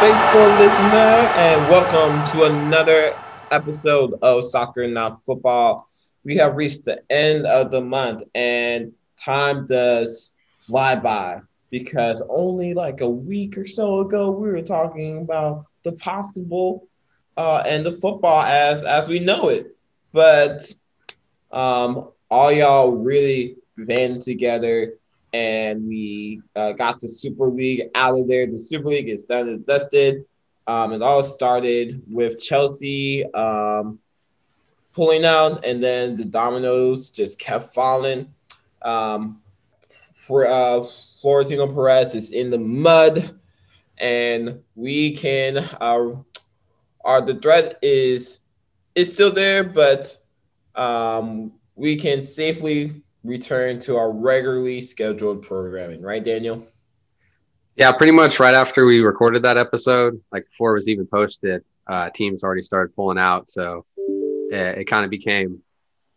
faithful listener, and welcome to another episode of Soccer Not Football. We have reached the end of the month, and time does fly by because only like a week or so ago we were talking about the possible uh, end of football as as we know it. But um, all y'all really band together and we uh, got the Super League out of there. The Super League is done and dusted. Um, it all started with Chelsea um, pulling out, and then the dominoes just kept falling. Um, for uh, Florentino Perez is in the mud, and we can. Uh, our the threat is is still there, but um, we can safely return to our regularly scheduled programming, right, Daniel? Yeah, pretty much right after we recorded that episode, like before it was even posted, uh, teams already started pulling out. So it, it kind of became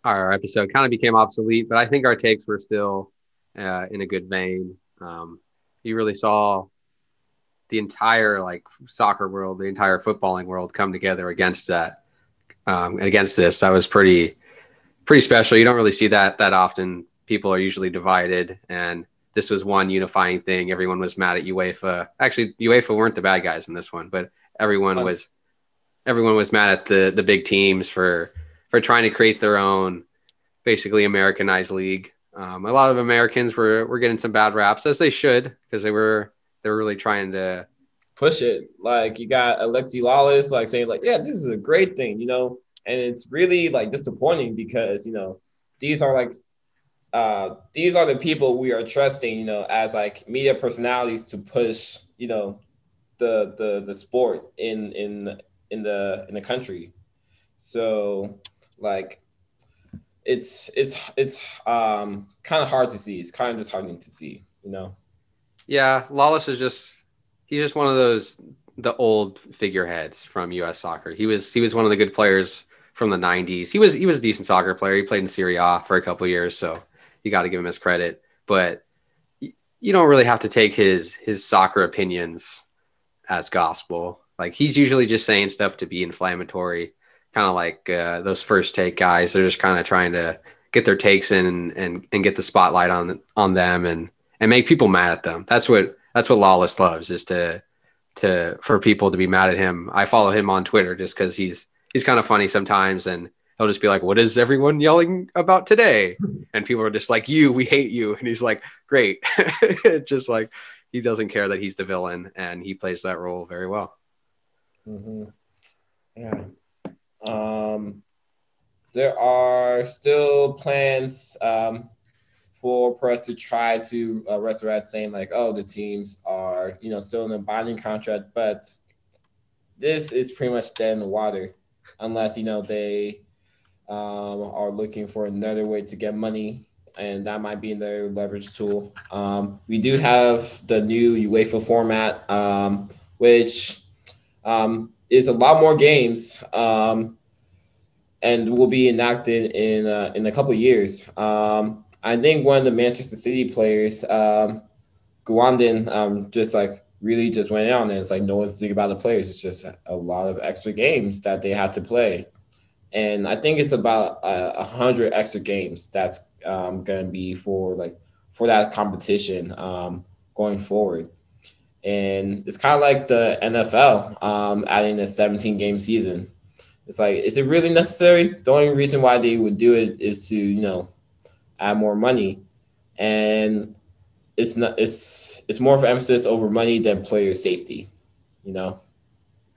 our episode kind of became obsolete, but I think our takes were still uh, in a good vein. Um, you really saw the entire like soccer world, the entire footballing world come together against that, um, against this. That was pretty pretty special. You don't really see that that often. People are usually divided, and this was one unifying thing. Everyone was mad at UEFA. Actually, UEFA weren't the bad guys in this one, but everyone was everyone was mad at the the big teams for for trying to create their own basically Americanized league. Um, a lot of Americans were were getting some bad raps as they should because they were they were really trying to push it. Like you got Alexi Lalas like saying like, yeah, this is a great thing, you know and it's really like disappointing because you know these are like uh, these are the people we are trusting, you know, as like media personalities to push, you know, the the the sport in in in the in the country. So like it's it's it's um kind of hard to see. It's kind of disheartening to see, you know. Yeah, Lalas is just he's just one of those the old figureheads from US soccer. He was he was one of the good players from the 90s. He was he was a decent soccer player. He played in Serie A for a couple years, so you got to give him his credit. But you don't really have to take his his soccer opinions as gospel. Like he's usually just saying stuff to be inflammatory, kind of like uh, those first take guys. They're just kind of trying to get their takes in and, and and get the spotlight on on them and and make people mad at them. That's what that's what Lalas loves is to to for people to be mad at him. I follow him on Twitter just because he's he's kind of funny sometimes and he'll just be like what is everyone yelling about today? And people are just like you we hate you. And he's like great. Just like he doesn't care that he's the villain and he plays that role very well. Mm-hmm. yeah. Um there are still plans um for press to try to uh, resurrect saying like oh the teams are you know still in a binding contract but this is pretty much dead in the water unless you know they um, are looking for another way to get money, and that might be their leverage tool. Um, we do have the new UEFA format, um, which um, is a lot more games um, and will be enacted in uh, in a couple years. Um, I think one of the Manchester City players, um, just like really just went on and it's like no one's thinking about the players. It's just a lot of extra games that they had to play. And I think it's about a hundred extra games that's um, going to be for like for that competition um, going forward. And it's kind of like the NFL um, adding a 17 game season. It's like, is it really necessary? The only reason why they would do it is to, you know, add more money. And it's not it's it's more of emphasis over money than player safety you know?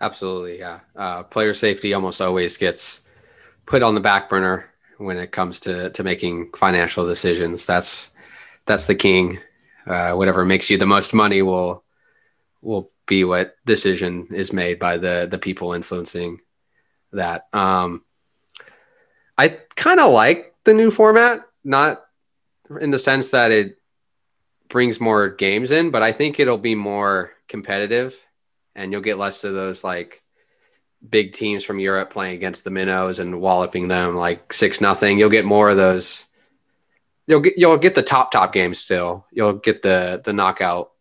Absolutely yeah. Uh, player safety almost always gets put on the back burner when it comes to to making financial decisions. That's that's the king. Uh, whatever makes you the most money will will be what decision is made by the the people influencing that. Um i kind of like the new format not in the sense that it brings more games in, but I think it'll be more competitive and you'll get less of those like big teams from Europe playing against the minnows and walloping them like six nothing. You'll get more of those. You'll get you'll get the top top games still. You'll get the the knockout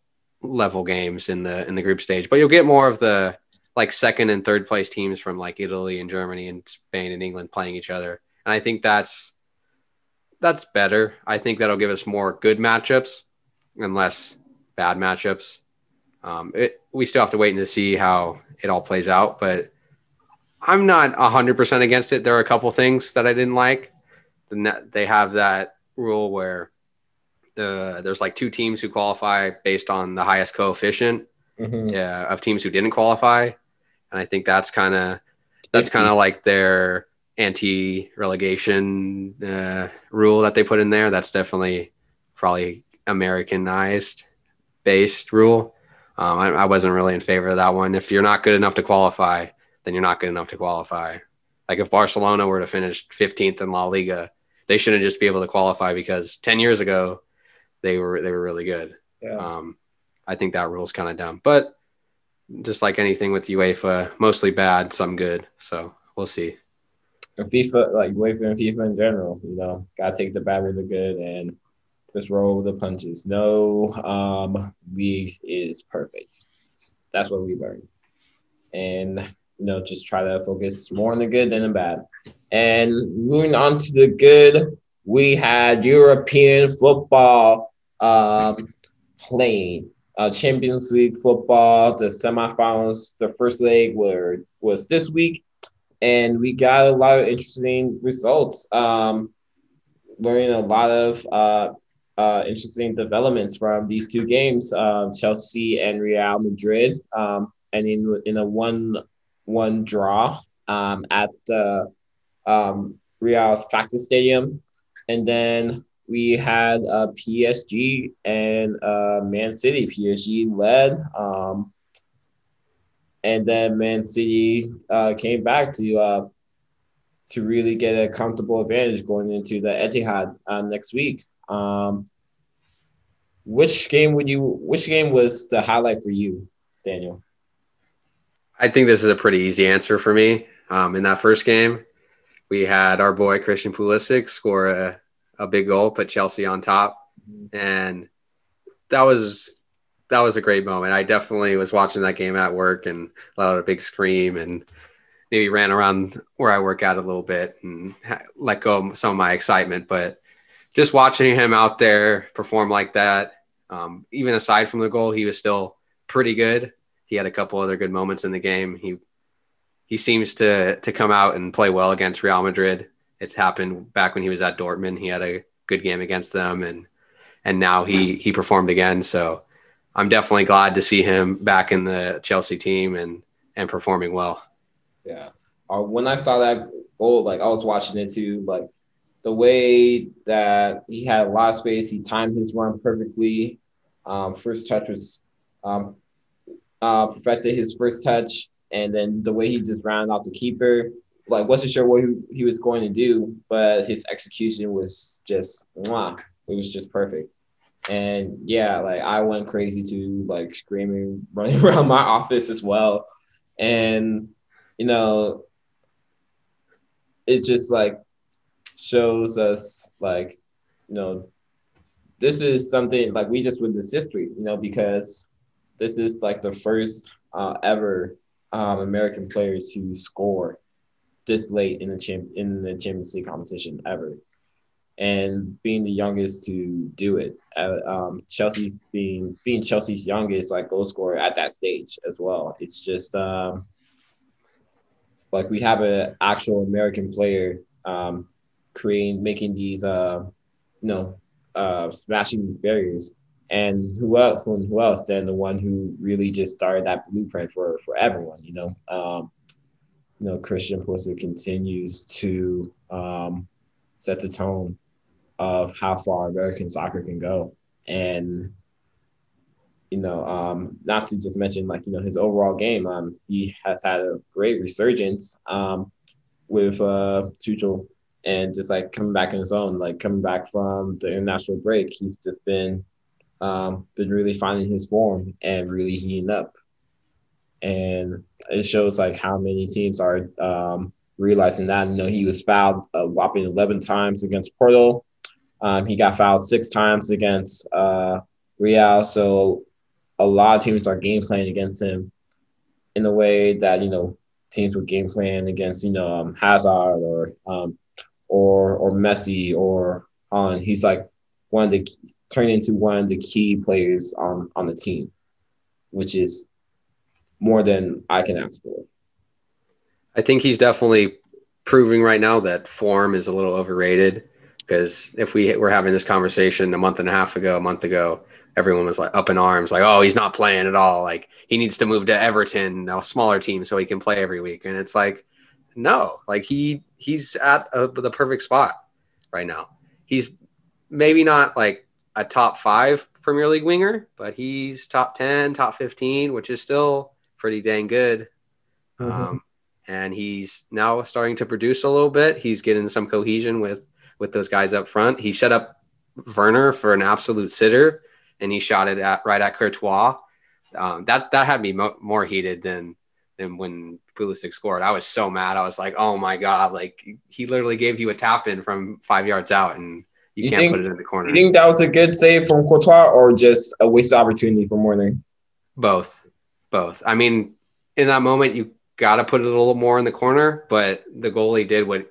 level games in the in the group stage, but you'll get more of the like second and third place teams from like Italy and Germany and Spain and England playing each other. And I think that's that's better. I think that'll give us more good matchups and less bad matchups. Um, it, we still have to wait and to see how it all plays out, but I'm not 100% against it. There are a couple things that I didn't like. They have that rule where the there's like two teams who qualify based on the highest coefficient mm-hmm. yeah, of teams who didn't qualify, and I think that's kind of that's kind of like their anti-relegation uh, rule that they put in there. That's definitely probably Americanized based rule. Um, I, I wasn't really in favor of that one. If you're not good enough to qualify, then you're not good enough to qualify. Like if Barcelona were to finish 15th in La Liga, they shouldn't just be able to qualify because 10 years ago they were they were really good. Yeah. Um, I think that rule is kind of dumb, but just like anything with UEFA, mostly bad, some good. So we'll see. And FIFA, like UEFA and FIFA in general, you know, gotta take the bad with the good and just roll the punches. No um, league is perfect. That's what we learned. And you know, just try to focus more on the good than the bad. And moving on to the good, we had European football um, playing uh, Champions League football. The semifinals, the first leg were was this week, and we got a lot of interesting results. Um, learning a lot of uh, uh, interesting developments from these two games, uh, Chelsea and Real Madrid, um, and in in a one one draw um, at the um, Real's practice stadium, and then we had uh, PSG and uh, Man City. PSG led, um, and then Man City uh, came back to to really get a comfortable advantage going into the Etihad next week. Um, which game would you? Which game was the highlight for you, Daniel? I think this is a pretty easy answer for me. Um, in that first game, we had our boy Christian Pulisic score a a big goal, put Chelsea on top, mm-hmm. and that was that was a great moment. I definitely was watching that game at work and let out a big scream and maybe ran around where I work out a little bit and let go of some of my excitement. But just watching him out there perform like that, um, even aside from the goal, he was still pretty good. He had a couple other good moments in the game. He he seems to to come out and play well against Real Madrid. It's happened back when he was at Dortmund. He had a good game against them, and and now he he performed again. So I'm definitely glad to see him back in the Chelsea team and and performing well. Yeah. Uh, when I saw that goal, like I was watching it too, like the way that he had a lot of space, he timed his run perfectly. Um, first touch was um, uh, perfected his first touch, and then the way he just rounded out the keeper like wasn't sure what he, he was going to do, but his execution was just mwah, it was just perfect. And yeah, like I went crazy too, like screaming, running around my office as well. And you know, it's just like shows us like, you know, this is something like we just witnessed history, you know, because this is like the first uh, ever um, American player to score this late in the champ in the Champions League competition ever, and being the youngest to do it. Uh, um, Chelsea being being Chelsea's youngest like goal scorer at that stage as well. It's just um, like we have an actual American player um, creating making these uh, you know uh, smashing these barriers. And who else? Who else than the one who really just started that blueprint for for everyone? You know, um, you know, Christian Pulisic continues to um, set the tone of how far American soccer can go. And, you know, um, not to just mention like, you know, his overall game, um, he has had a great resurgence um, with uh, Tuchel and just like coming back in his own, like coming back from the international break, he's just been um, been really finding his form and really heating up and it shows like how many teams are um, realizing that. You know, he was fouled a whopping 11 times against Porto. Um, he got fouled six times against uh, Real. So a lot of teams are game playing against him in a way that you know teams with game plan against you know um, Hazard or um, or or Messi or on he's like one of the into one of the key players on on the team, which is more than I can ask for. I think he's definitely proving right now that form is a little overrated because if we were having this conversation a month and a half ago, a month ago, everyone was like up in arms, like, "Oh, he's not playing at all. Like he needs to move to Everton, a smaller team, so he can play every week." And it's like, no, like he he's at a, the perfect spot right now. He's maybe not like a top five Premier League winger, but he's top ten, top fifteen, which is still pretty dang good. Mm-hmm. Um, and he's now starting to produce a little bit. He's getting some cohesion with with those guys up front. He set up Werner for an absolute sitter and he shot it at right at Courtois. Um, that that had me mo- more heated than than when Pulisic scored. I was so mad. I was like, "Oh my god!" Like he literally gave you a tap in from five yards out, and you, you can't think, put it in the corner. You think that was a good save from Courtois, or just a wasted opportunity for Werner? Both, both. I mean, in that moment, you got to put it a little more in the corner, but the goalie did what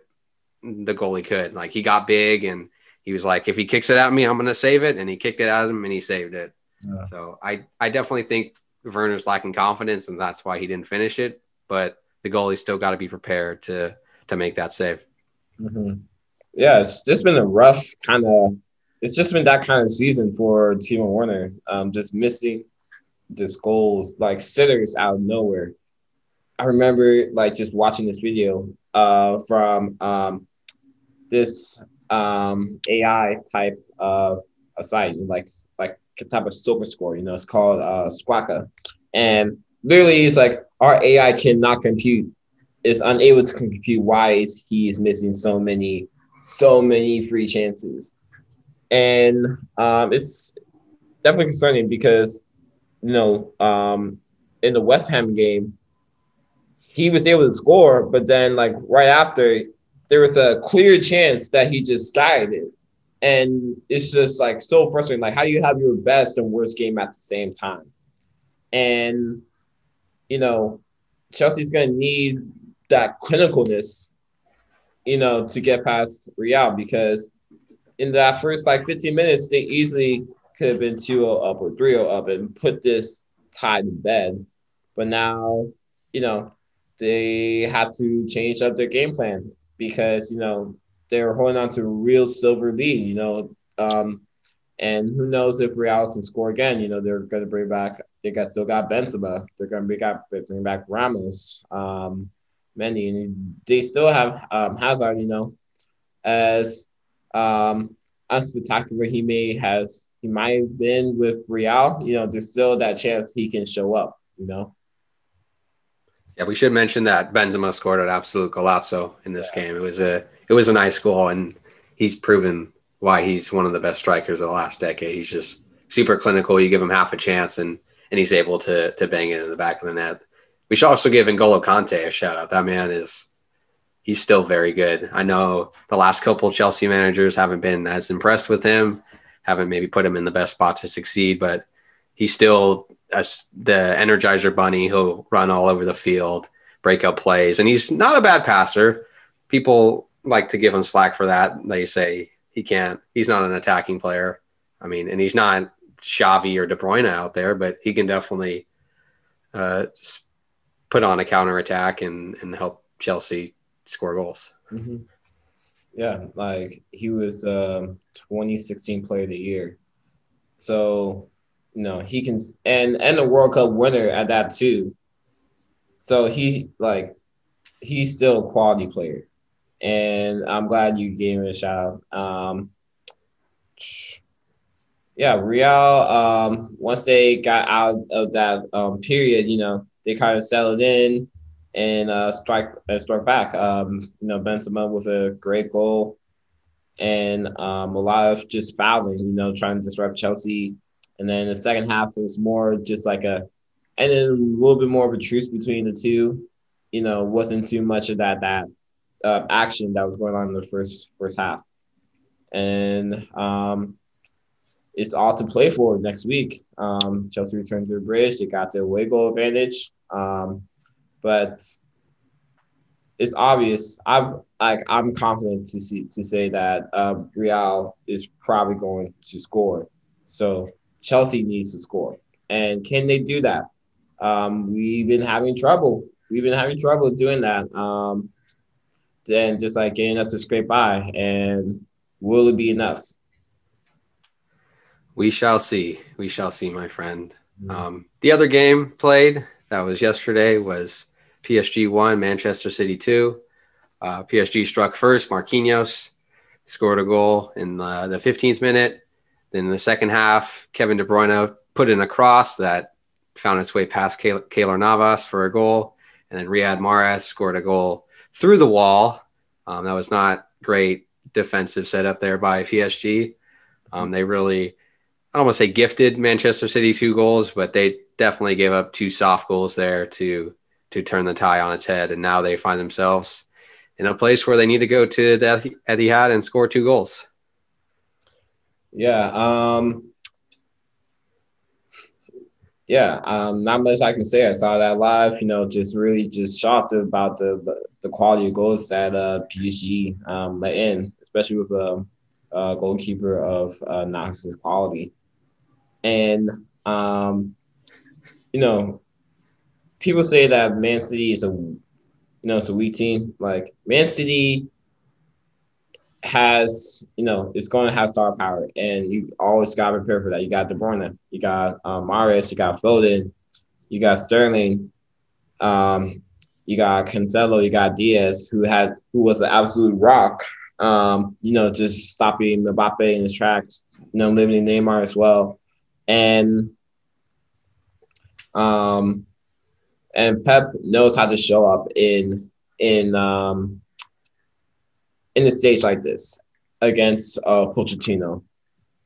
the goalie could. Like he got big and he was like, if he kicks it at me, I'm going to save it. And he kicked it at him and he saved it. Yeah. So I, I definitely think Werner's lacking confidence and that's why he didn't finish it. But the goalie still got to be prepared to, to make that save. Mm-hmm. Yeah, it's just been a rough kind of, it's just been that kind of season for Timo Werner. Um, just missing just goals, like sitters out of nowhere. I remember like just watching this video uh, from um, this um, AI type of a site, like like type of super score. You know, it's called uh, and literally, it's like our AI cannot compute. Is unable to compute why he is missing so many so many free chances, and um, it's definitely concerning because you know um, in the West Ham game he was able to score, but then like right after there was a clear chance that he just skied it. And it's just like so frustrating. Like, how do you have your best and worst game at the same time? And, you know, Chelsea's going to need that clinicalness, you know, to get past Real because in that first like 15 minutes, they easily could have been 2 0 up or 3 0 up and put this tie to bed. But now, you know, they had to change up their game plan because you know they were holding on to a real silver lead. You know, um, and who knows if Real can score again? You know, they're going to bring back. They got still got Benzema. They're going to bring back bring back Ramos, um, many, and they still have um, Hazard. You know, as um, unspectacular he may have he might have been with Real. You know, there's still that chance he can show up. You know. Yeah, we should mention that Benzema scored an absolute golazo in this yeah. game. It was a it was a nice goal, and he's proven why he's one of the best strikers of the last decade. He's just super clinical. You give him half a chance, and and he's able to to bang it in the back of the net. We should also give N'Golo Kante a shout out. That man is he's still very good. I know the last couple Chelsea managers haven't been as impressed with him, haven't maybe put him in the best spot to succeed, but he's still the energizer bunny. He'll run all over the field, break up plays, and he's not a bad passer. People like to give him slack for that. They say he can't. He's not an attacking player. I mean, and he's not Xavi or De Bruyne out there, but he can definitely uh, put on a counter attack and and help Chelsea score goals. Mm-hmm. Yeah, like he was um, 2016 Player of the Year. So no, he can and and a World Cup winner at that too. So he like he's still a quality player, and I'm glad you gave him a shout out. Um, yeah, Real. Um, once they got out of that um, period, you know, they kind of settled in and uh, strike and struck back. Um, you know, Benzema with a great goal, and um, a lot of just fouling. You know, trying to disrupt Chelsea and then the second half, it was more just like a, and then a little bit more of a truce between the two. You know, wasn't too much of that that uh, action that was going on in the first first half. And um, it's all to play for next week. Um, Chelsea returned to the bridge. They got the away goal advantage. Um, but it's obvious. I'm like I'm confident to see to say that uh, Real is probably going to score. So Chelsea needs to score, and can they do that? Um, we've been having trouble. We've been having trouble doing that. Um, then just like getting us to scrape by, and will it be enough? We shall see. We shall see, my friend. Mm-hmm. Um, the other game played that was yesterday was PSG one, Manchester City two. Uh, PSG struck first. Marquinhos scored a goal in the, the 15th minute. Then in the second half, Kevin De Bruyne put in a cross that found its way past Keylor Navas for a goal. And then Riyad Mahrez scored a goal through the wall. Um, that was not great defensive setup there by PSG. Um, they really, I don't want to say gifted Manchester City two goals, but they definitely gave up two soft goals there to to turn the tie on its head. And now they find themselves in a place where they need to go to the Etihad and score two goals. Yeah. Um, yeah, um, not much I can say. I saw that live. You know, just really just shocked about the the, the quality of goals that uh, PSG um, let in, especially with a, a goalkeeper of uh, Knox's quality. And um, you know, people say that Man City is a you know it's a weak team. Like Man City has, you know, it's going to have star power, and you always got to prepare for that. You got De Bruyne, you got um, you got Foden, you got Sterling, um, you got Cancelo, you got Dias, who had who was an absolute rock. Um, you know, just stopping Mbappe in his tracks. You know, limiting Neymar as well, and um, and Pep knows how to show up in in um in a stage like this against uh Pochettino,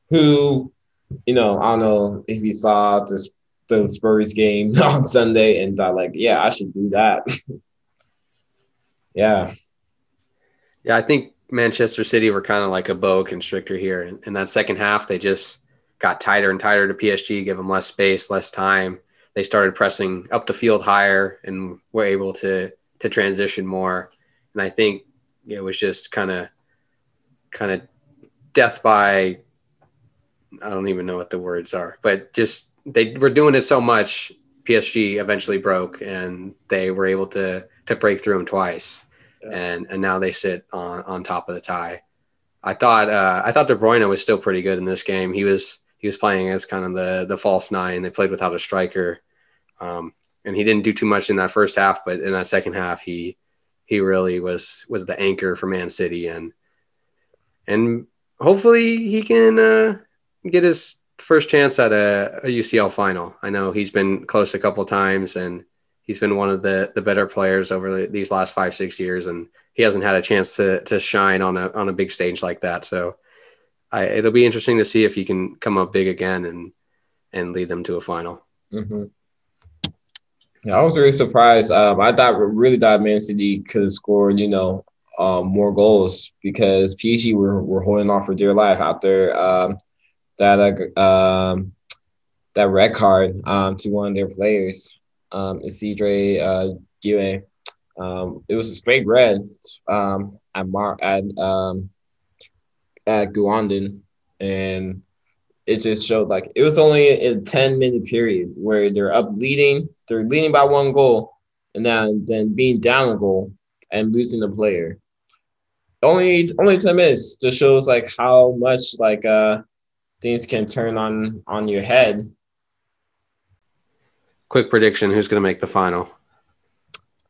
who, you know, I don't know if you saw this the Spurs game on Sunday and thought like, yeah, I should do that. yeah. Yeah, I think Manchester City were kind of like a boa constrictor here. In, in that second half, they just got tighter and tighter to PSG, give them less space, less time they started pressing up the field higher and were able to to transition more. And I think it was just kind of kind of death by I don't even know what the words are, but just they were doing it so much. PSG eventually broke, and they were able to to break through them twice, yeah. and and now they sit on on top of the tie. I thought uh, I thought De Bruyne was still pretty good in this game. He was he was playing as kind of the the false nine. They played without a striker, um, and he didn't do too much in that first half, but in that second half, he he really was was the anchor for Man City, and and hopefully he can uh, get his first chance at a, a, UCL final. I know he's been close a couple times, and he's been one of the the better players over these last five six years, and he hasn't had a chance to to shine on a on a big stage like that. So I, it'll be interesting to see if he can come up big again and and lead them to a final. Mm-hmm. Yeah, I was really surprised. Um, I thought really thought Man City could have scored, you know, um, more goals because PSG were, were holding on for dear life after um, that uh, um, that red card um, to one of their players, um, Isidre uh. Um, it was a straight red at Mar at at Guangdon, and it just showed like it was only a 10 minute period where they're up leading, they're leading by one goal, and then then being down a goal and losing the player. Only only 10 minutes just shows like how much like uh things can turn on on your head. Quick prediction, who's gonna make the final?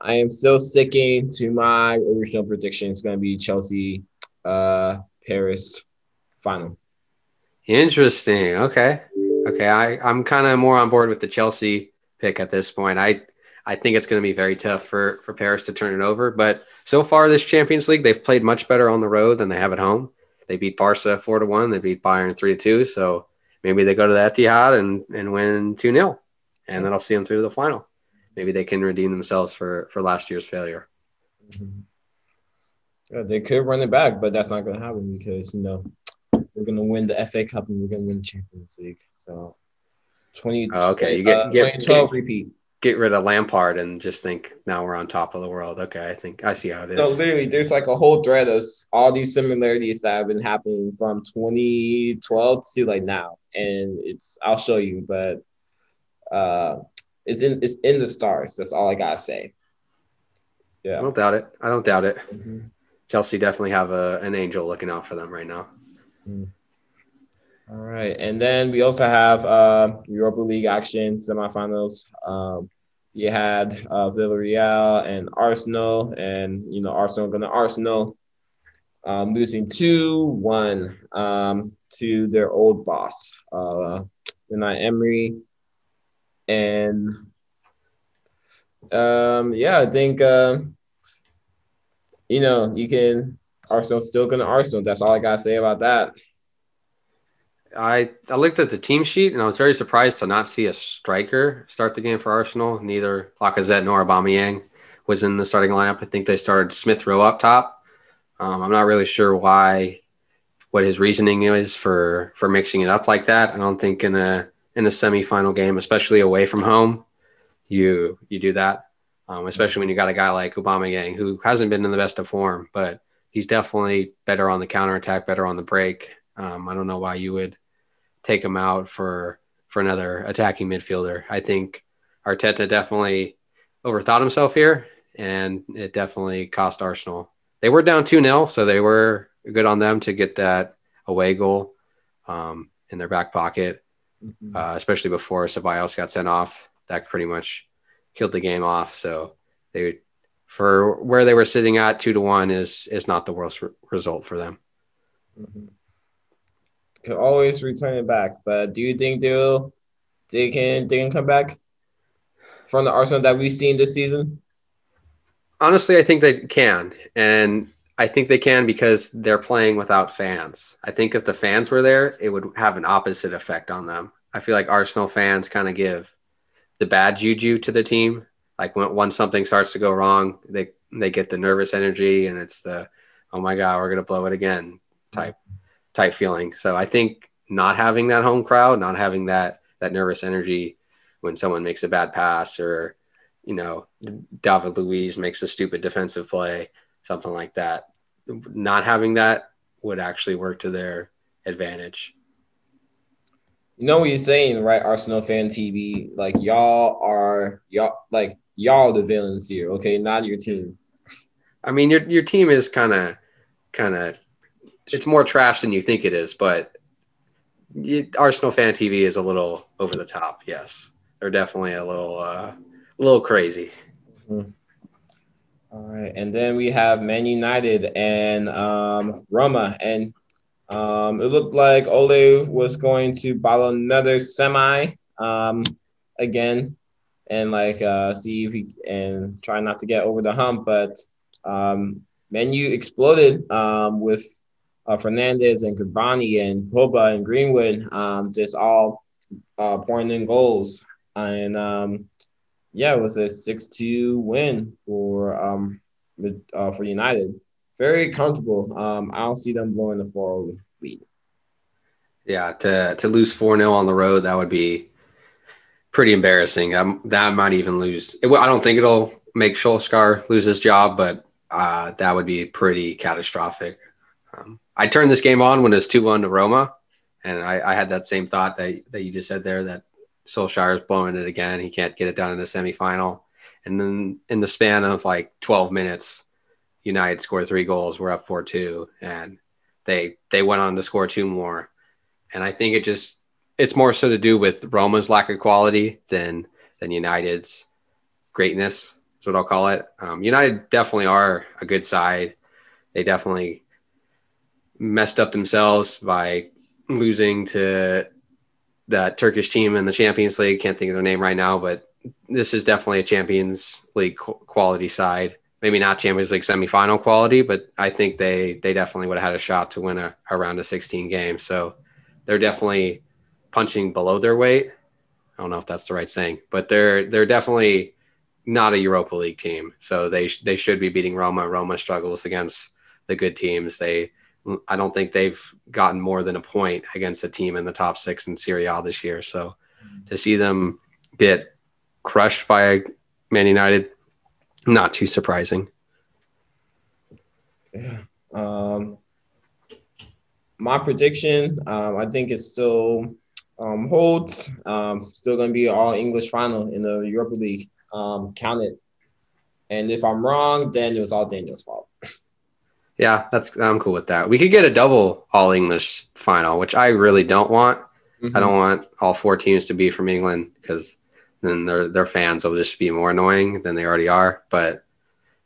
I am still sticking to my original prediction. It's gonna be Chelsea uh Paris final. Interesting. Okay. Okay. I, I'm kind of more on board with the Chelsea pick at this point. I I think it's going to be very tough for for Paris to turn it over. But so far this Champions League, they've played much better on the road than they have at home. They beat Barca four to one. They beat Bayern three to two. So maybe they go to the Etihad and and win two 0 and that'll see them through to the final. Maybe they can redeem themselves for for last year's failure. Mm-hmm. Yeah, they could run it back, but that's not going to happen because you know we're gonna win the FA Cup and we're gonna win the Champions League. So twenty. Oh, okay, you get, uh, get, 2012 get, repeat. get rid of Lampard and just think now we're on top of the world. Okay, I think I see how it is. So literally, there's like a whole thread of all these similarities that have been happening from 2012 to like now, and it's I'll show you, but uh, it's in it's in the stars. That's all I gotta say. Yeah, I don't doubt it. I don't doubt it. Mhm. Chelsea definitely have a, an angel looking out for them right now. All right, and then we also have uh, Europa League action semifinals. Um, you had uh, Villarreal and Arsenal, and you know Arsenal going to Arsenal, um, losing two one um, to their old boss, uh, Unai Emery, and um, yeah, I think uh, you know you can Arsenal still going to Arsenal. That's all I gotta say about that. I, I looked at the team sheet and I was very surprised to not see a striker start the game for Arsenal. Neither Lacazette nor Aubameyang was in the starting lineup. I think they started Smith Rowe up top. Um, I'm not really sure why, what his reasoning is for for mixing it up like that. I don't think in a in a semifinal game, especially away from home, you you do that. Um, especially when you got a guy like Aubameyang who hasn't been in the best of form, but he's definitely better on the counterattack, better on the break. Um, I don't know why you would take him out for for another attacking midfielder. I think Arteta definitely overthought himself here, and it definitely cost Arsenal. They were down 2 0, so they were good on them to get that away goal um, in their back pocket, uh, especially before Ceballos got sent off. That pretty much killed the game off. So they, for where they were sitting at, two to one is is not the worst re- result for them. Mhm. Can always return it back, but do you think they'll they can they can come back from the Arsenal that we've seen this season? Honestly, I think they can. And I think they can because they're playing without fans. I think if the fans were there, it would have an opposite effect on them. I feel like Arsenal fans kind of give the bad juju to the team. Like when, when something starts to go wrong, they they get the nervous energy and it's the oh my god, we're gonna blow it again type type feeling. So I think not having that home crowd, not having that that nervous energy when someone makes a bad pass or you know David Luiz makes a stupid defensive play, something like that. Not having that would actually work to their advantage. You know what you're saying, right? Arsenal fan TV, like y'all are y'all like y'all the villains here, okay? Not your team. I mean, your your team is kind of kind of it's more trash than you think it is, but you, Arsenal fan TV is a little over the top. Yes, they're definitely a little uh, a little crazy. All right, and then we have Man United and um, Roma, and um, it looked like Ole was going to bottle another semi um, again, and like uh, see if he and try not to get over the hump. But um, Man U exploded um, with uh, Fernandes and Cavani and Pogba and Greenwood, um, just all uh, pouring in goals, and um, yeah, it was a six-two win for um uh, for United. Very comfortable. Um, I don't see them blowing the four lead. Yeah, to to lose four 0 on the road that would be pretty embarrassing. Um, that might even lose. I don't think it'll make Solskjaer lose his job, but uh, that would be pretty catastrophic. Um, I turned this game on when it was two one to Roma, and I, I had that same thought that that you just said there that Solskjaer is blowing it again. He can't get it done in the semifinal. And then in the span of like 12 minutes, United scored three goals. We're up 4 2. And they they went on to score two more. And I think it just it's more so to do with Roma's lack of quality than than United's greatness. That's what I'll call it. Um, United definitely are a good side. They definitely messed up themselves by losing to that Turkish team in the Champions League. Can't think of their name right now, but this is definitely a Champions League quality side. Maybe not Champions League semifinal quality, but I think they they definitely would have had a shot to win a, a round of 16 games. So they're definitely punching below their weight. I don't know if that's the right saying, but they're they're definitely not a Europa League team. So they they should be beating Roma. Roma struggles against the good teams. They I don't think they've gotten more than a point against a team in the top six in Serie A this year. So to see them get crushed by Man United, not too surprising. Yeah. Um, my prediction, um, I think it still um, holds. Um, still going to be all English final in the Europa League. Um, count it. And if I'm wrong, then it was all Daniel's fault. Yeah, that's I'm cool with that. We could get a double all English final, which I really don't want. Mm-hmm. I don't want all four teams to be from England because then their their fans will just be more annoying than they already are. But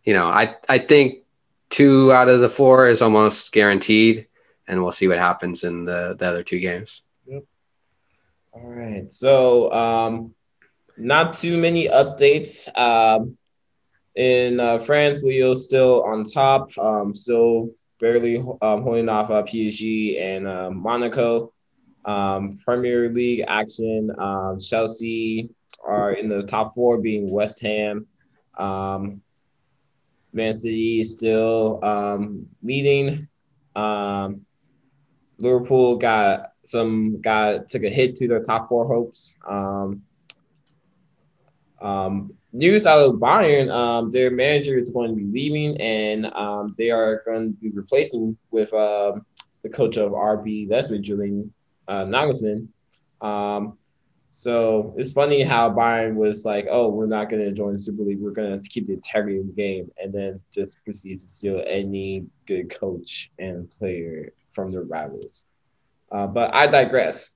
you know, I I think two out of the four is almost guaranteed, and we'll see what happens in the the other two games. Yep. All right. So um, not too many updates. Um, in uh, France, Lille still on top, um, still barely um, holding off uh, PSG and uh, Monaco. Um, Premier League action, um, Chelsea are in the top four, being West Ham. Um, Man City is still um, leading. Um, Liverpool got some got took a hit to their top four hopes. Um, um, news out of Bayern, um, their manager is going to be leaving, and um, they are going to be replacing with uh, the coach of RB Leipzig, Julian uh, Nagelsmann. Um, so it's funny how Bayern was like, "Oh, we're not going to join the Super League. We're going to keep the integrity of the game," and then just proceeds to steal any good coach and player from their rivals. Uh, but I digress.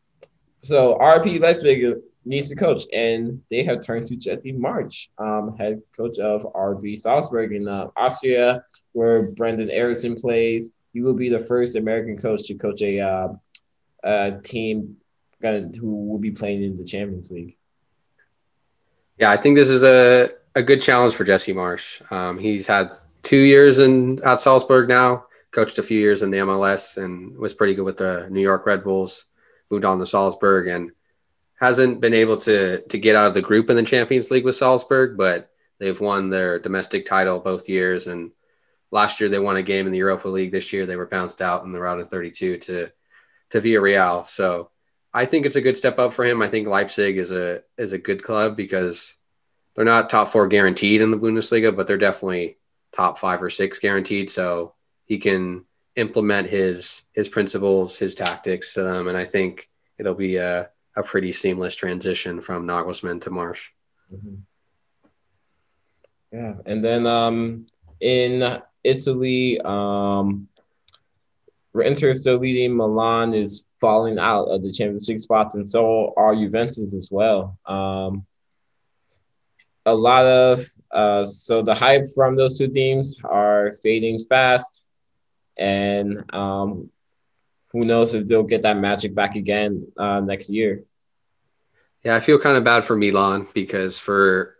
So RB Leipzig needs a coach, and they have turned to Jesse Marsch, um, head coach of RB Salzburg in uh, Austria, where Brendan Aaronson plays. He will be the first American coach to coach a, uh, a team who will be playing in the Champions League. Yeah, I think this is a, a good challenge for Jesse Marsch. Um, he's had two years in at Salzburg now, coached a few years in the MLS, and was pretty good with the New York Red Bulls. Moved on to Salzburg and hasn't been able to to get out of the group in the Champions League with Salzburg, but they've won their domestic title both years. And last year they won a game in the Europa League. This year they were bounced out in the round of 32 to to Villarreal. So I think it's a good step up for him. I think Leipzig is a is a good club because they're not top four guaranteed in the Bundesliga, but they're definitely top five or six guaranteed. So he can implement his his principles, his tactics to them, and I think it'll be a a pretty seamless transition from Nagelsmann to Marsch. Mm-hmm. Yeah, and then um, in Italy, um, Inter still leading. Milan is falling out of the Champions League spots, and so are Juventus as well. Um, a lot of uh, so the hype from those two teams are fading fast, and um, who knows if they'll get that magic back again uh, next year. Yeah, I feel kind of bad for Milan because for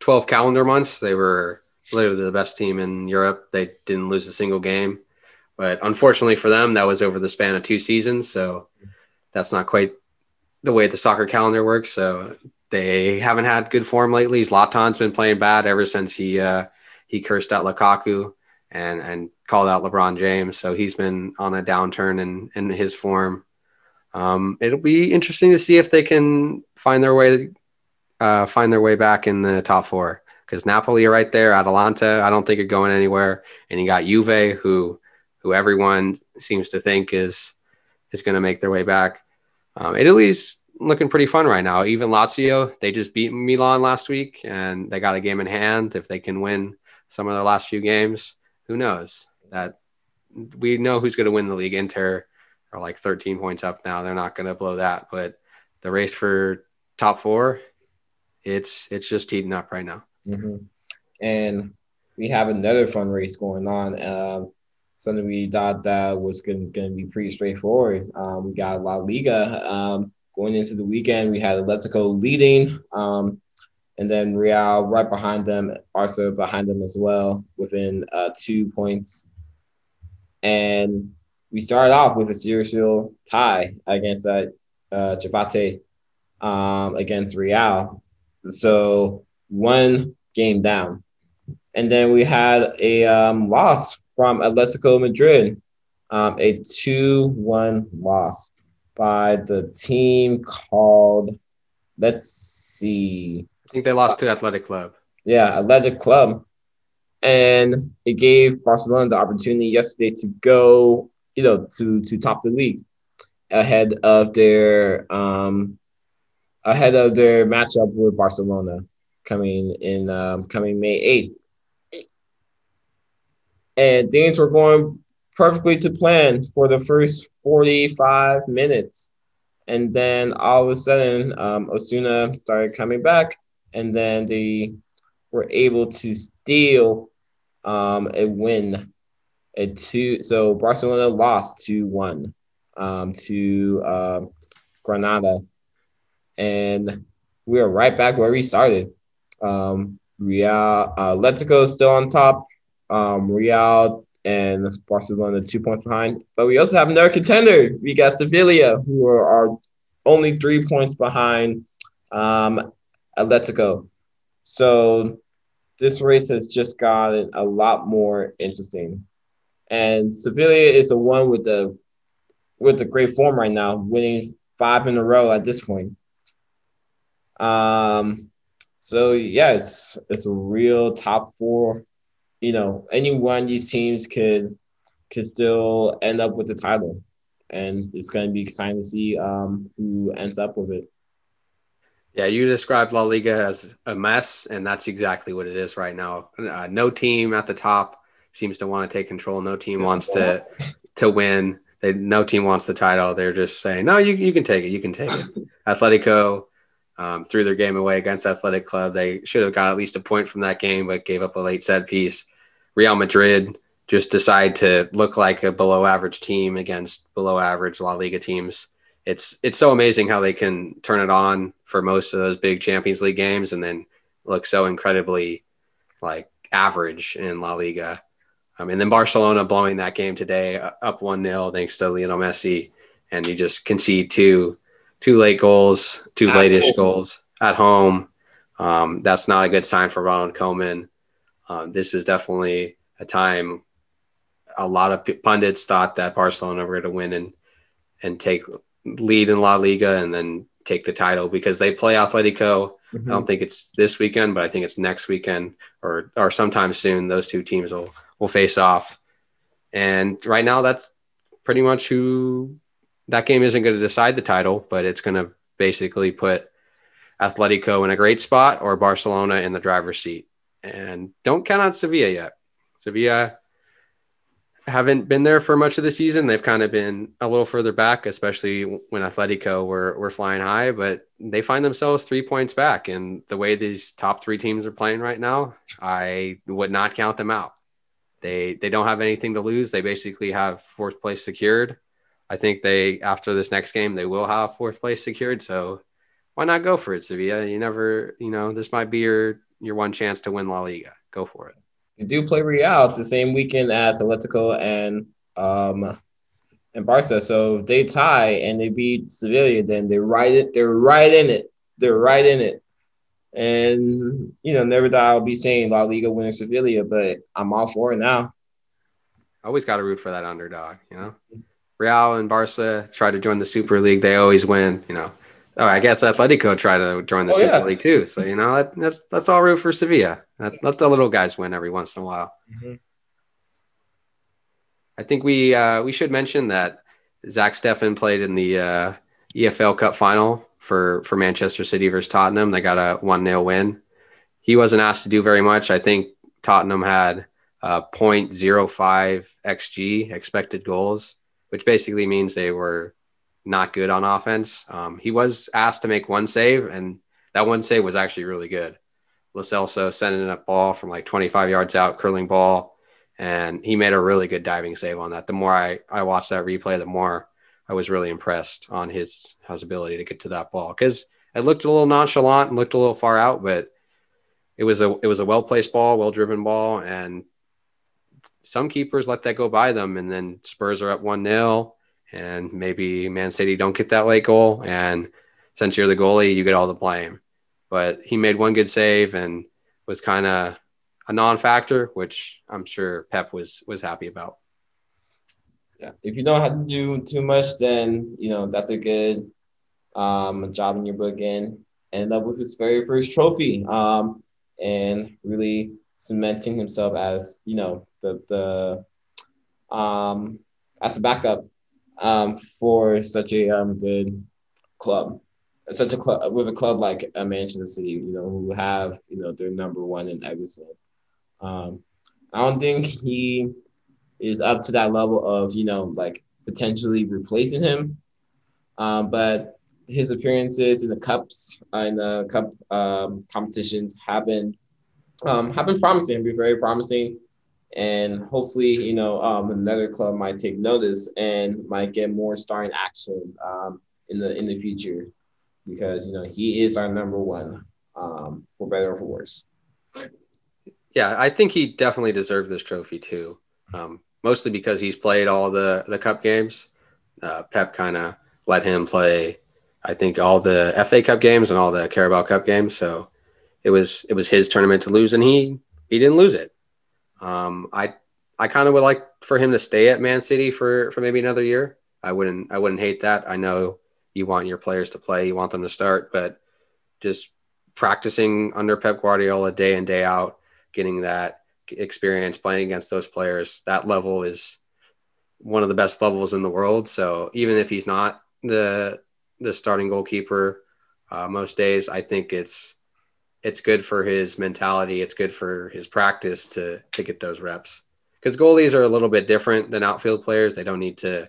12 calendar months, they were literally the best team in Europe. They didn't lose a single game. But unfortunately for them, that was over the span of two seasons. So that's not quite the way the soccer calendar works. So they haven't had good form lately. Zlatan's been playing bad ever since he uh, he cursed out Lukaku and and called out LeBron James. So he's been on a downturn in in his form. Um, it'll be interesting to see if they can find their way uh, find their way back in the top four because Napoli are right there. Atalanta, I don't think are going anywhere, and you got Juve, who who everyone seems to think is is going to make their way back. Um, Italy's looking pretty fun right now. Even Lazio, they just beat Milan last week, and they got a game in hand. If they can win some of their last few games, who knows? That we know who's going to win the league. Inter are like 13 points up now. They're not going to blow that, but the race for top four, it's it's just heating up right now. Mm-hmm. And we have another fun race going on. Um, something we thought that was going to be pretty straightforward. Um, we got La Liga um, going into the weekend. We had Atletico leading, um, and then Real right behind them, Barca behind them as well, within uh, two points. And we started off with a serial tie against uh, uh, Chapate um, against Real. So one game down. And then we had a um, loss from Atletico Madrid um, a 2 1 loss by the team called, let's see. I think they lost to Athletic Club. Yeah, Athletic Club. And it gave Barcelona the opportunity yesterday to go, you know, to to top the league ahead of their um ahead of their matchup with Barcelona coming in um, coming May 8th. And things were going perfectly to plan for the first 45 minutes. And then all of a sudden, um, Osasuna started coming back, and then they were able to steal um, a win. A two, so Barcelona lost 2 1 um, to uh, Granada. And we are right back where we started. Um, Real, uh, Atletico still on top. Um, Real and Barcelona two points behind. But we also have another contender. We got Sevilla, who are, only three points behind um, Atletico. So this race has just gotten a lot more interesting. And Sevilla is the one with the with the great form right now, winning five in a row at this point. Um, so yes, it's a real top four you know, any one of these teams could could still end up with the title, and it's going to be exciting to see um, who ends up with it. Yeah, you described La Liga as a mess, and that's exactly what it is right now. Uh, no team at the top seems to want to take control. No team wants to to win. They, no team wants the title. They're just saying, "No, you you can take it. You can take it." Atletico um, threw their game away against Athletic Club. They should have got at least a point from that game, but gave up a late set piece. Real Madrid just decide to look like a below average team against below average La Liga teams. It's it's so amazing how they can turn it on for most of those big Champions League games and then look so incredibly like average in La Liga. Um, and then Barcelona blowing that game today uh, up one 0 thanks to Lionel Messi, and you just concede two two late goals, two at late-ish home. goals at home. Um, that's not a good sign for Ronald Koeman. Um, this was definitely a time a lot of pundits thought that Barcelona were going to win and and take lead in La Liga and then take the title because they play Atletico. Mm-hmm. I don't think it's this weekend, but I think it's next weekend or or sometime soon. Those two teams will will face off, and right now that's pretty much who that game isn't going to decide the title, but it's going to basically put Atletico in a great spot or Barcelona in the driver's seat. And don't count on Sevilla yet. Sevilla haven't been there for much of the season. They've kind of been a little further back, especially when Atletico were, were flying high, but they find themselves three points back. And the way these top three teams are playing right now, I would not count them out. They they don't have anything to lose. They basically have fourth place secured. I think they after this next game they will have fourth place secured. So why not go for it, Sevilla? You never, you know, this might be your your one chance to win La Liga. Go for it. You do play Real the same weekend as Atletico and um and Barca. So they tie and they beat Sevilla, then they right it. They're right in it. They're right in it. And you know, never thought I'll be saying La Liga winner Sevilla, but I'm all for it now. Always got to root for that underdog, you know. Real and Barca try to join the Super League. They always win, you know. Oh, I guess Atletico try to join the oh, Super yeah. League too. So you know that, that's that's all root for Sevilla. Let, let the little guys win every once in a while. Mm-hmm. I think we uh, we should mention that Zach Steffen played in the uh, EFL Cup final for for Manchester City versus Tottenham. They got a one 0 win. He wasn't asked to do very much. I think Tottenham had uh, 0.05 xg expected goals, which basically means they were not good on offense. Um, he was asked to make one save, and that one save was actually really good. Lo Celso sending a ball from like 25 yards out, curling ball, and he made a really good diving save on that. The more I, I watched that replay, the more I was really impressed on his his ability to get to that ball because it looked a little nonchalant and looked a little far out, but it was a it was a well placed ball, well driven ball, and some keepers let that go by them, and then Spurs are up one 0 and maybe Man City don't get that late goal. And since you're the goalie, you get all the blame. But he made one good save and was kind of a non-factor, which I'm sure Pep was was happy about. yeah, if you don't have to do too much, then you know that's a good um, job in your book and end up with his very first trophy um, and really cementing himself as you know the the um, as a backup um, for such a um, good club, such a club with a club like uh, Manchester City, you know, who have you know their number one in everything. Um, I don't think he is up to that level of you know like potentially replacing him, um, but his appearances in the cups uh, in the cup um, competitions have been um, have been promising, be very promising and hopefully, you know, um, another club might take notice and might get more starring action um, in the in the future, because you know he is our number one, um, for better or for worse. Yeah, I think he definitely deserved this trophy too, um, mostly because he's played all the the cup games. Uh, Pep kind of let him play, I think, all the FA Cup games and all the Carabao Cup games. So it was it was his tournament to lose, and he he didn't lose it. Um, I I kind of would like for him to stay at Man City for for maybe another year. I wouldn't I wouldn't hate that. I know you want your players to play, you want them to start, but just practicing under Pep Guardiola day in day out, getting that experience playing against those players, that level is one of the best levels in the world. So even if he's not the the starting goalkeeper uh, most days, I think it's it's good for his mentality. It's good for his practice to to get those reps. Because goalies are a little bit different than outfield players. They don't need to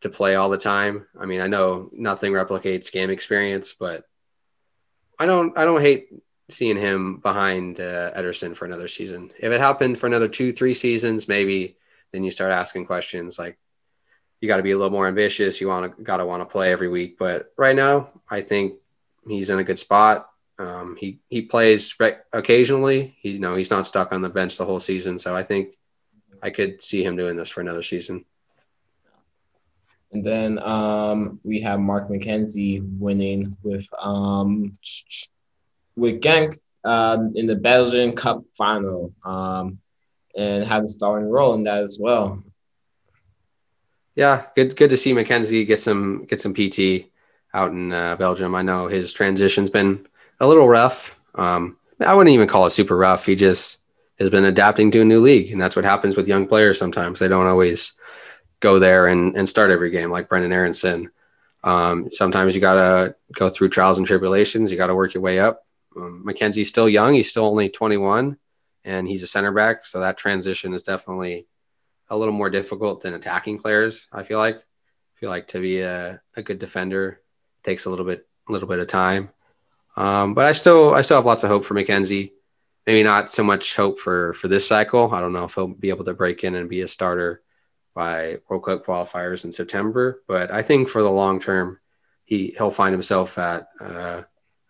to play all the time. I mean, I know nothing replicates game experience, but I don't I don't hate seeing him behind uh, Ederson for another season. If it happened for another two three seasons, maybe then you start asking questions like you got to be a little more ambitious. You want to got to want to play every week, but right now I think he's in a good spot. Um, he he plays occasionally. He you know he's not stuck on the bench the whole season, so I think I could see him doing this for another season. And then um, we have Mark McKenzie winning with um, with Genk uh, in the Belgian Cup final, um, and had a starring role in that as well. Yeah, good good to see McKenzie get some get some PT out in uh, Belgium. I know his transition's been a little rough. Um, I wouldn't even call it super rough. He just has been adapting to a new league, and that's what happens with young players. Sometimes they don't always go there and, and start every game like Brendan Aaronson. Um, sometimes you got to go through trials and tribulations. You got to work your way up. Um, McKenzie's still young. He's still only 21, and he's a center back. So that transition is definitely a little more difficult than attacking players. I feel like. I feel like to be a, a good defender takes a little bit a little bit of time. Um, but I still I still have lots of hope for McKenzie. Maybe not so much hope for for this cycle. I don't know if he'll be able to break in and be a starter by World Cup qualifiers in September. But I think for the long term, he he'll find himself at uh,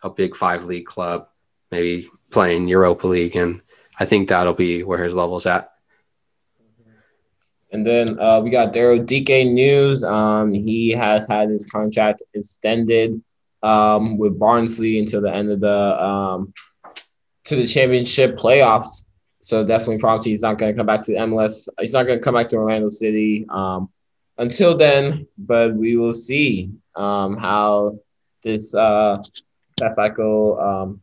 a big five league club, maybe playing Europa League, and I think that'll be where his level's at. And then uh, we got Daryl Dike news. Um, he has had his contract extended um, with Barnsley until the end of the um, to the championship playoffs. So definitely promising he's not going to come back to MLS. He's not going to come back to Orlando City um, until then. But we will see um, how this uh, that cycle um,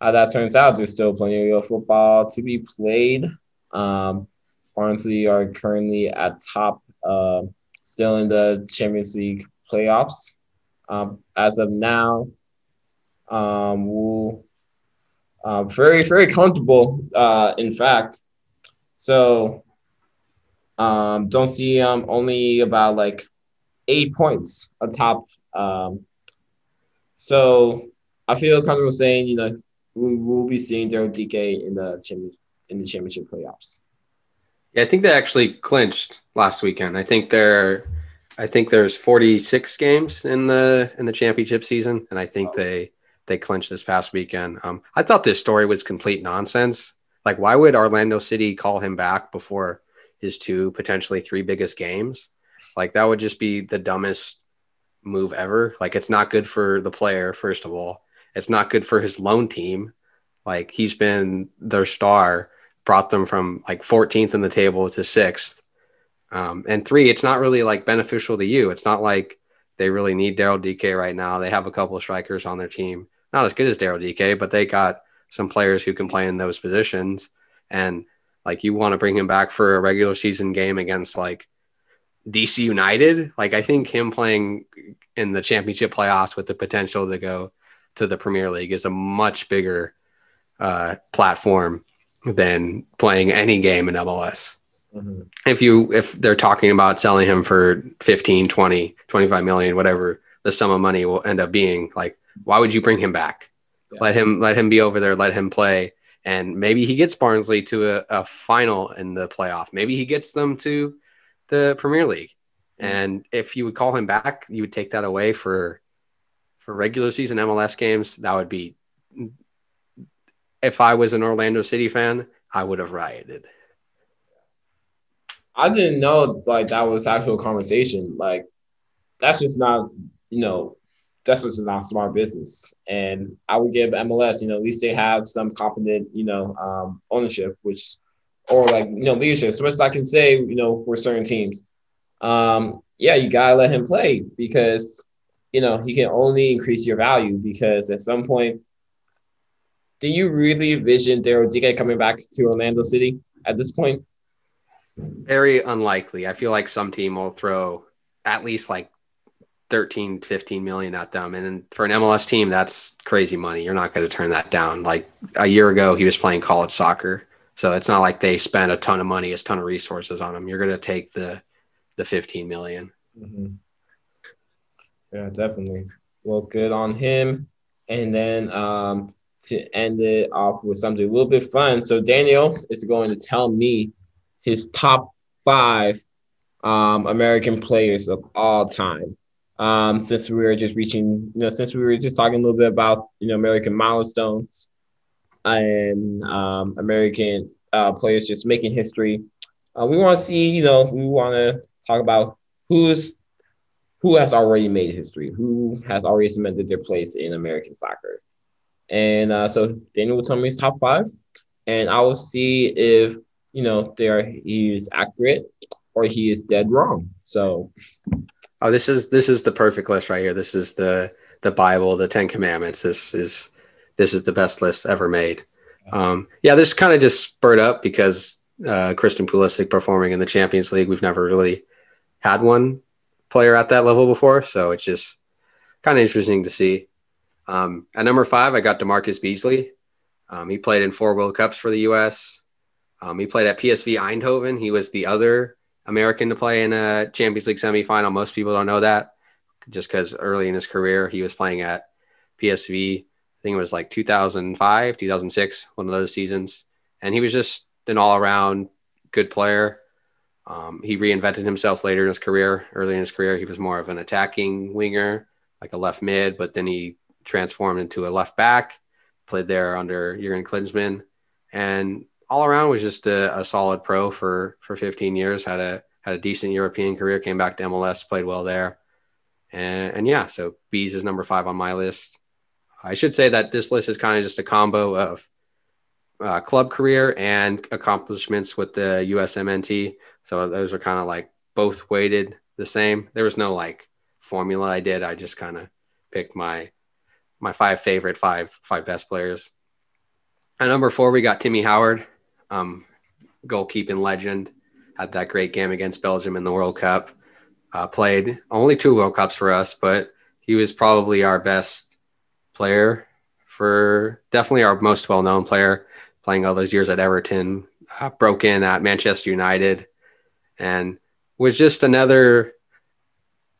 how that turns out. There's still plenty of football to be played. Um, Barnsley are currently at top, uh, still in the Champions League playoffs. Um, as of now, um, we'll, uh, very, very comfortable, uh, in fact. So um, don't see um, only about like eight points atop. Um, so I feel comfortable saying, you know, we will be seeing Daryl Dike in the in the championship playoffs. Yeah, I think they actually clinched last weekend. I think they're I think there's 46 games in the in the championship season, and I think they they clinched this past weekend. Um, I thought this story was complete nonsense. Like, why would Orlando City call him back before his two potentially three biggest games? Like, that would just be the dumbest move ever. Like, it's not good for the player. First of all, it's not good for his loan team. Like, he's been their star, brought them from like 14th in the table to sixth Um, and three, it's not really like beneficial to you. It's not like they really need Daryl Dike right now. They have a couple of strikers on their team, not as good as Daryl Dike, but they got some players who can play in those positions. And like you want to bring him back for a regular season game against like DC United. Like I think him playing in the championship playoffs with the potential to go to the Premier League is a much bigger uh, platform than playing any game in MLS. Mm-hmm. If you if they're talking about selling him for 15, 20, 25 million, whatever the sum of money will end up being, like why would you bring him back? Yeah. Let him let him be over there, let him play and maybe he gets Barnsley to a, a final in the playoff. Maybe he gets them to the Premier League. Mm-hmm. And if you would call him back, you would take that away for for regular season MLS games. That would be if I was an Orlando City fan, I would have rioted. I didn't know like that was actual conversation. Like that's just not, you know, that's just not smart business. And I would give MLS, you know, at least they have some competent, you know, um, ownership, which or like you know leadership. So much as I can say, you know, for certain teams, um, yeah, you gotta let him play because you know he can only increase your value because at some point do you really envision Daryl Dike coming back to Orlando City at this point? Very unlikely. I feel like some team will throw at least like 13, 15 million at them. And for an MLS team, that's crazy money. You're not going to turn that down. Like a year ago, he was playing college soccer. So it's not like they spent a ton of money, a ton of resources on him. You're going to take the the 15 million. Mm-hmm. Yeah, definitely. Well, good on him. And then um, to end it off with something a little bit fun. So Daniel is going to tell me his top five um, American players of all time. Um, since we were just reaching, you know, since we were just talking a little bit about, you know, American milestones and um, American uh, players just making history. Uh, we want to see, you know, we want to talk about who's who has already made history, who has already cemented their place in American soccer. And uh, so Daniel will tell me his top five, and I will see if you know there he is accurate or he is dead wrong. So, oh, this is this is the perfect list right here. This is the the Bible, the Ten Commandments. This is this is the best list ever made. Um, yeah, this kind of just spurred up because uh, Christian Pulisic performing in the Champions League. We've never really had one player at that level before, so it's just kind of interesting to see. Um, at number five, I got DaMarcus Beasley. Um, he played in four World Cups for the U.S. Um, he played at PSV Eindhoven. He was the other American to play in a Champions League semifinal. Most people don't know that just because early in his career he was playing at PSV. I think it was like 2005, 2006, one of those seasons. And he was just an all around good player. Um, he reinvented himself later in his career. Early in his career, he was more of an attacking winger, like a left mid, but then he transformed into a left back, played there under Jurgen Klinsmann, and all around was just a, a, solid pro for for 15 years. Had a had a decent European career. Came back to MLS, played well there, and and yeah. So Bees is number five on my list. I should say that this list is kind of just a combo of uh, club career and accomplishments with the USMNT. So those are kind of like both weighted the same. There was no like formula I did. I just kind of picked my my five favorite five five best players. At number four, we got Timmy Howard, um, goalkeeping legend. Had that great game against Belgium in the World Cup. Uh, played only two World Cups for us, but he was probably our best player for definitely our most well known player, playing all those years at Everton. Uh, broke in at Manchester United, and was just another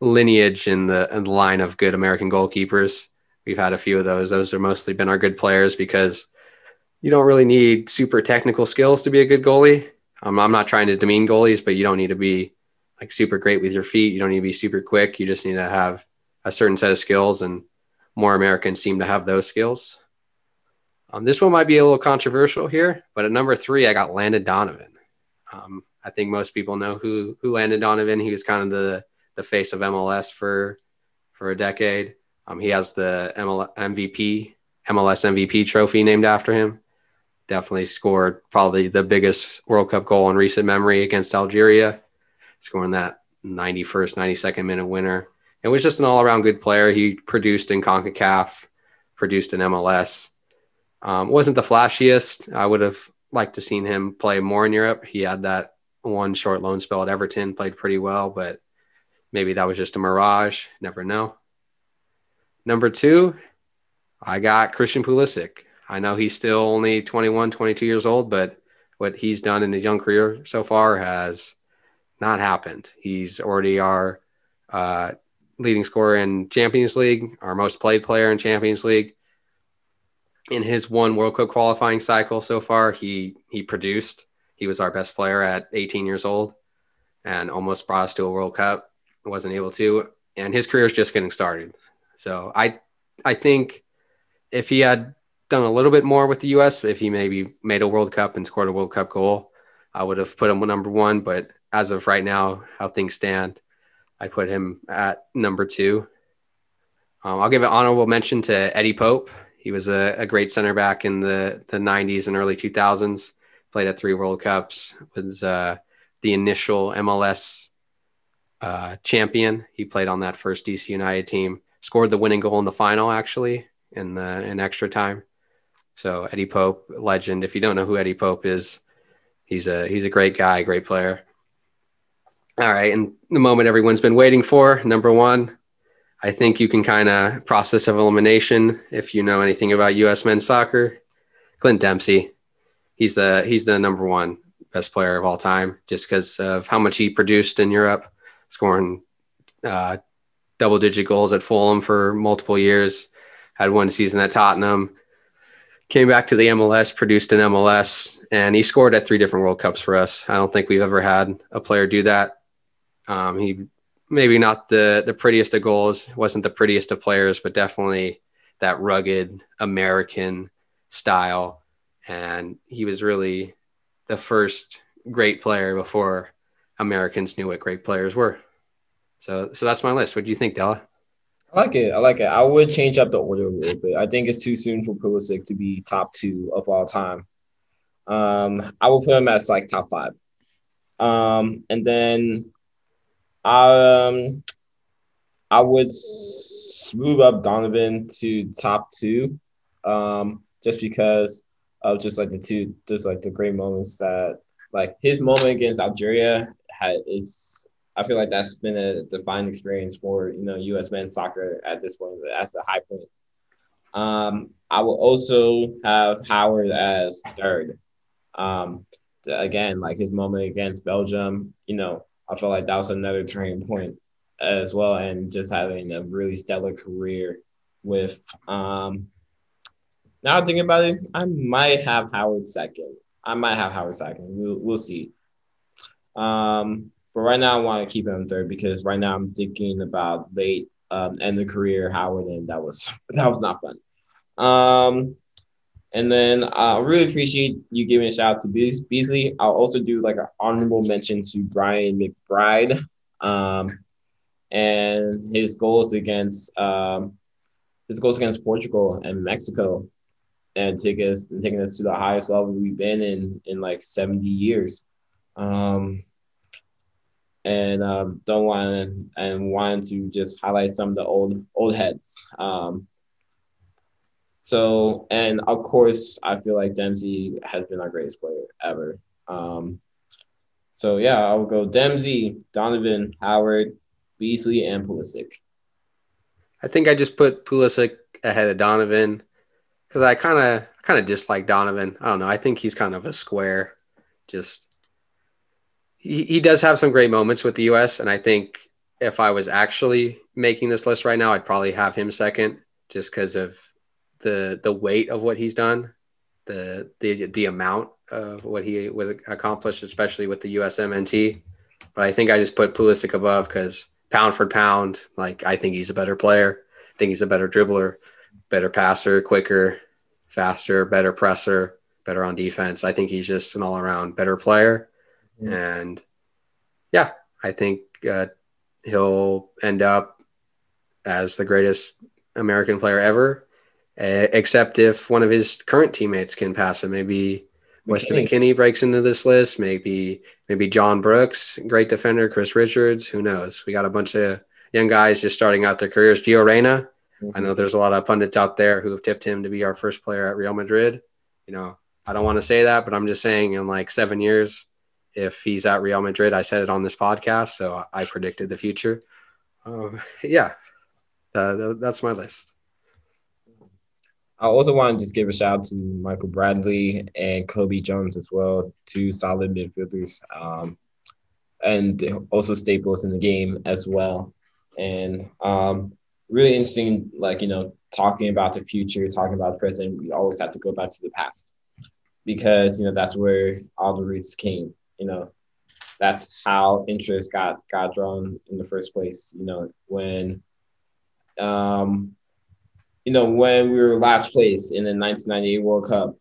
lineage in the, in the line of good American goalkeepers. We've had a few of those. Those have mostly been our good players because you don't really need super technical skills to be a good goalie. Um, I'm not trying to demean goalies, but you don't need to be like super great with your feet. You don't need to be super quick. You just need to have a certain set of skills, and more Americans seem to have those skills. Um, this one might be a little controversial here, but at number three, I got Landon Donovan. Um, I think most people know who who Landon Donovan. He was kind of the the face of MLS for for a decade. Um, he has the ML, MVP MLS MVP trophy named after him. Definitely scored probably the biggest World Cup goal in recent memory against Algeria. scoring that 91st, 92nd minute winner. It was just an all around good player. He produced in CONCACAF, produced in MLS. Um, wasn't the flashiest. I would have liked to seen him play more in Europe. He had that one short loan spell at Everton, played pretty well, but maybe that was just a mirage. Never know. Number two, I got Christian Pulisic. I know he's still only 21, 22 years old, but what he's done in his young career so far has not happened. He's already our uh, leading scorer in Champions League, our most played player in Champions League. In his one World Cup qualifying cycle so far, he he produced. He was our best player at 18 years old, and almost brought us to a World Cup. Wasn't able to, and his career is just getting started. So I I think if he had done a little bit more with the U.S., if he maybe made a World Cup and scored a World Cup goal, I would have put him number one. But as of right now, how things stand, I put him at number two. Um, I'll give an honorable mention to Eddie Pope. He was a, a, great center back in the, the 90s and early 2000s. Played at three World Cups. Was uh, the initial MLS uh, champion. He played on that first DC United team. Scored the winning goal in the final, actually, in the in extra time. So Eddie Pope, legend. If you don't know who Eddie Pope is, he's a he's a great guy, great player. All right, and the moment everyone's been waiting for, number one. I think you can kind of process of elimination if you know anything about U.S. men's soccer. Clint Dempsey, he's the he's the number one best player of all time, just because of how much he produced in Europe, scoring uh, double digit goals at Fulham for multiple years. Had one season at Tottenham, came back to the MLS, produced an MLS, and he scored at three different World Cups for us. I don't think we've ever had a player do that. Um, he maybe not the the prettiest of goals, wasn't the prettiest of players, but definitely that rugged American style. And he was really the first great player before Americans knew what great players were. So, so that's my list. What do you think, Della? I like it. I like it. I would change up the order a little bit. I think it's too soon for Pulisic to be top two of all time. Um, I will put him as like top five. Um, and then um, I would move up Donovan to top two, um, just because of just like the two, just like the great moments that like his moment against Algeria had is. I feel like that's been a defining experience for you know U.S. men's soccer at this point. That's the high point. Um, I will also have Howard as third. Um, again, like his moment against Belgium, you know, I felt like that was another turning point as well, and just having a really stellar career with. Um, now thinking about it, I might have Howard second. I might have Howard second. We'll we'll see. Um, but right now I want to keep him third because right now I'm thinking about late um, end of career Howard, and that was that was not fun. Um, and then I really appreciate you giving a shout out to Beasley. I'll also do like an honorable mention to Brian McBride um, and his goals against um, his goals against Portugal and Mexico and take us taking us to the highest level we've been in in like 70 years. Um, and um, don't want and want to just highlight some of the old old heads. Um, so, and of course, I feel like Dempsey has been our greatest player ever. Um, so yeah, I'll go Dempsey, Donovan, Howard, Beasley, and Pulisic. I think I just put Pulisic ahead of Donovan because I kind of kind of dislike Donovan. I don't know. I think he's kind of a square. Just he, he does have some great moments with the U.S. and I think if I was actually making this list right now, I'd probably have him second just because of the the weight of what he's done, the the the amount of what he was accomplished, especially with the USMNT. But I think I just put Pulisic above because pound for pound, like I think he's a better player. I think he's a better dribbler, better passer, quicker, faster, better presser, better on defense. I think he's just an all around better player. Mm-hmm. And yeah, I think uh, he'll end up as the greatest American player ever except if one of his current teammates can pass him. Maybe Weston McKennie breaks into this list. Maybe maybe John Brooks, great defender. Chris Richards. Who knows? We got a bunch of young guys just starting out their careers. Gio Reyna. Mm-hmm. I know there's a lot of pundits out there who have tipped him to be our first player at Real Madrid. You know, I don't want to say that, but I'm just saying in like seven years, if he's at Real Madrid, I said it on this podcast, so I predicted the future. Um, yeah, uh, that's my list. I also want to just give a shout out to Michael Bradley and Cobi Jones as well, two solid midfielders, um, and also staples in the game as well. And um, really interesting, like you know, talking about the future, talking about the present. We always have to go back to the past because you know that's where all the roots came. You know, that's how interest got got drawn in the first place. You know, when um, you know, when we were last place in the 1998 World Cup,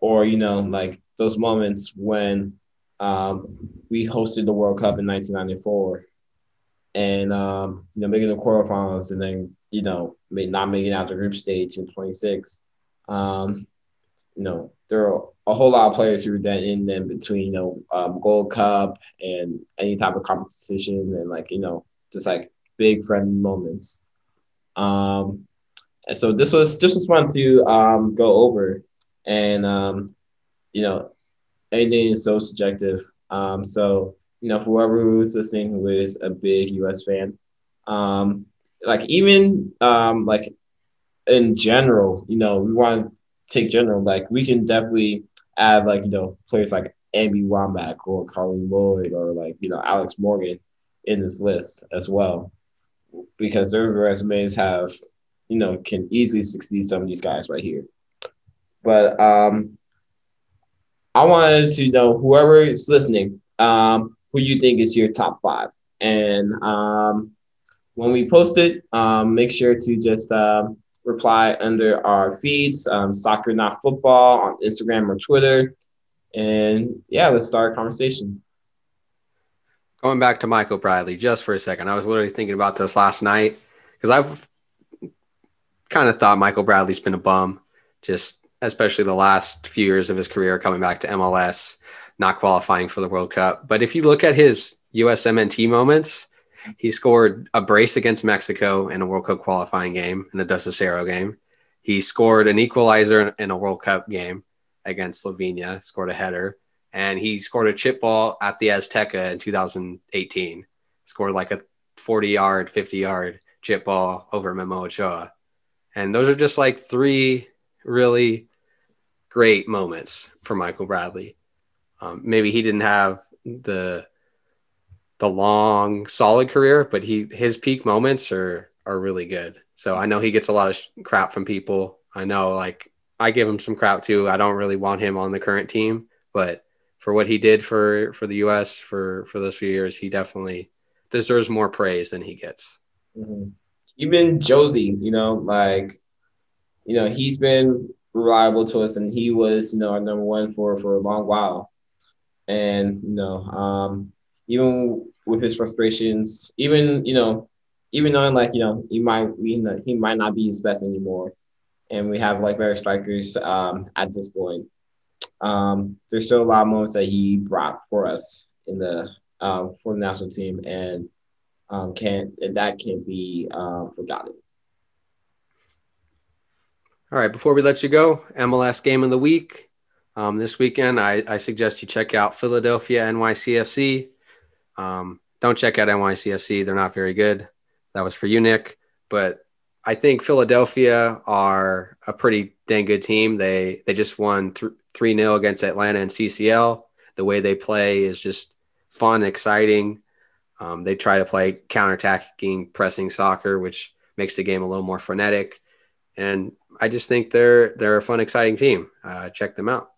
or you know, like those moments when um, we hosted the World Cup in 1994, and um, you know, making the quarterfinals, and then you know, not making out the group stage in 26. Um, you know, there are a whole lot of players who were then in them between you know um, Gold Cup and any type of competition, and like you know, just like big friendly moments. Um, and so this was this was fun to um, go over, and um, you know, anything is so subjective. Um, so you know, for whoever who's listening who is a big U.S. fan, um, like even um, like in general, you know, we want take general. Like we can definitely add like you know players like Abby Wambach or Carli Lloyd or like you know Alex Morgan in this list as well, because their resumes have you know, can easily succeed some of these guys right here. But um, I wanted to know whoever is listening, um, who you think is your top five. And um, when we post it, um, make sure to just uh, reply under our feeds, um, Soccer Not Football on Instagram or Twitter. And yeah, let's start a conversation. Going back to Michael Bradley just for a second, I was literally thinking about this last night because I've kind of thought Michael Bradley's been a bum, just especially the last few years of his career coming back to MLS, not qualifying for the World Cup. But if you look at his USMNT moments, he scored a brace against Mexico in a World Cup qualifying game, in a Dos a Cero game. He scored an equalizer in a World Cup game against Slovenia, scored a header, and he scored a chip ball at the Azteca in 2018. Scored like a 40 yard, 50 yard chip ball over Memo Ochoa. And those are just like three really great moments for Michael Bradley. Um, maybe he didn't have the the long solid career, but he his peak moments are are really good. So I know he gets a lot of crap from people. I know like I give him some crap too. I don't really want him on the current team, but for what he did for for the U.S. for for those few years, he definitely deserves more praise than he gets. Mm-hmm even Jozy, you know, like, you know, he's been reliable to us and he was, you know, our number one for for a long while. And, you know, um, even with his frustrations, even, you know, even knowing like, you know, he might you know, he might not be his best anymore. And we have like better strikers um, at this point. Um, there's still a lot of moments that he brought for us in the um, for the national team. And um, can't and that can't be uh, forgotten. All right, before we let you go, MLS game of the week. Um, this weekend, I, I, suggest you check out Philadelphia NYCFC. Um, don't check out NYCFC; they're not very good. That was for you, Nick. But I think Philadelphia are a pretty dang good team. They they just won three 0 against Atlanta and CCL. The way they play is just fun, exciting. Um, they try to play counterattacking, pressing soccer, which makes the game a little more frenetic. And I just think they're they're a fun, exciting team. Uh, check them out.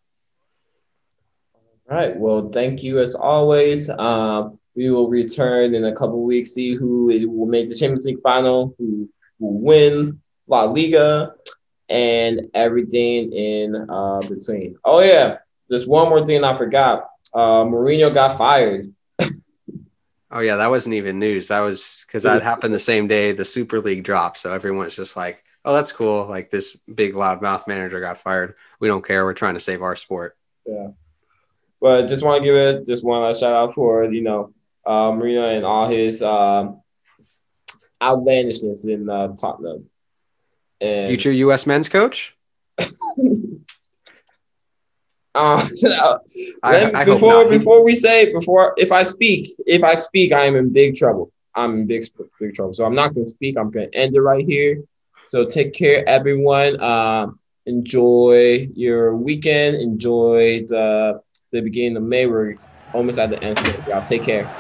All right. Well, thank you as always. Um, we will return in a couple weeks, see who will make the Champions League final, who will win La Liga, and everything in uh, between. Oh yeah, there's one more thing I forgot. Uh, Mourinho got fired. Oh yeah, that wasn't even news. That was because that happened the same day the Super League dropped. So everyone's just like, "Oh, that's cool." Like this big loudmouth manager got fired. We don't care. We're trying to save our sport. Yeah. but just want to give it just one shout out for you know uh, Mourinho and all his um, outlandishness in uh, Tottenham. And Future U.S. men's coach. Um, I, I before before we say before if I speak if I speak I am in big trouble. I'm in big big trouble. So I'm not gonna speak. I'm gonna end it right here. So take care, everyone. Um, enjoy your weekend. Enjoy the the beginning of May. We're almost at the end. Y'all take care.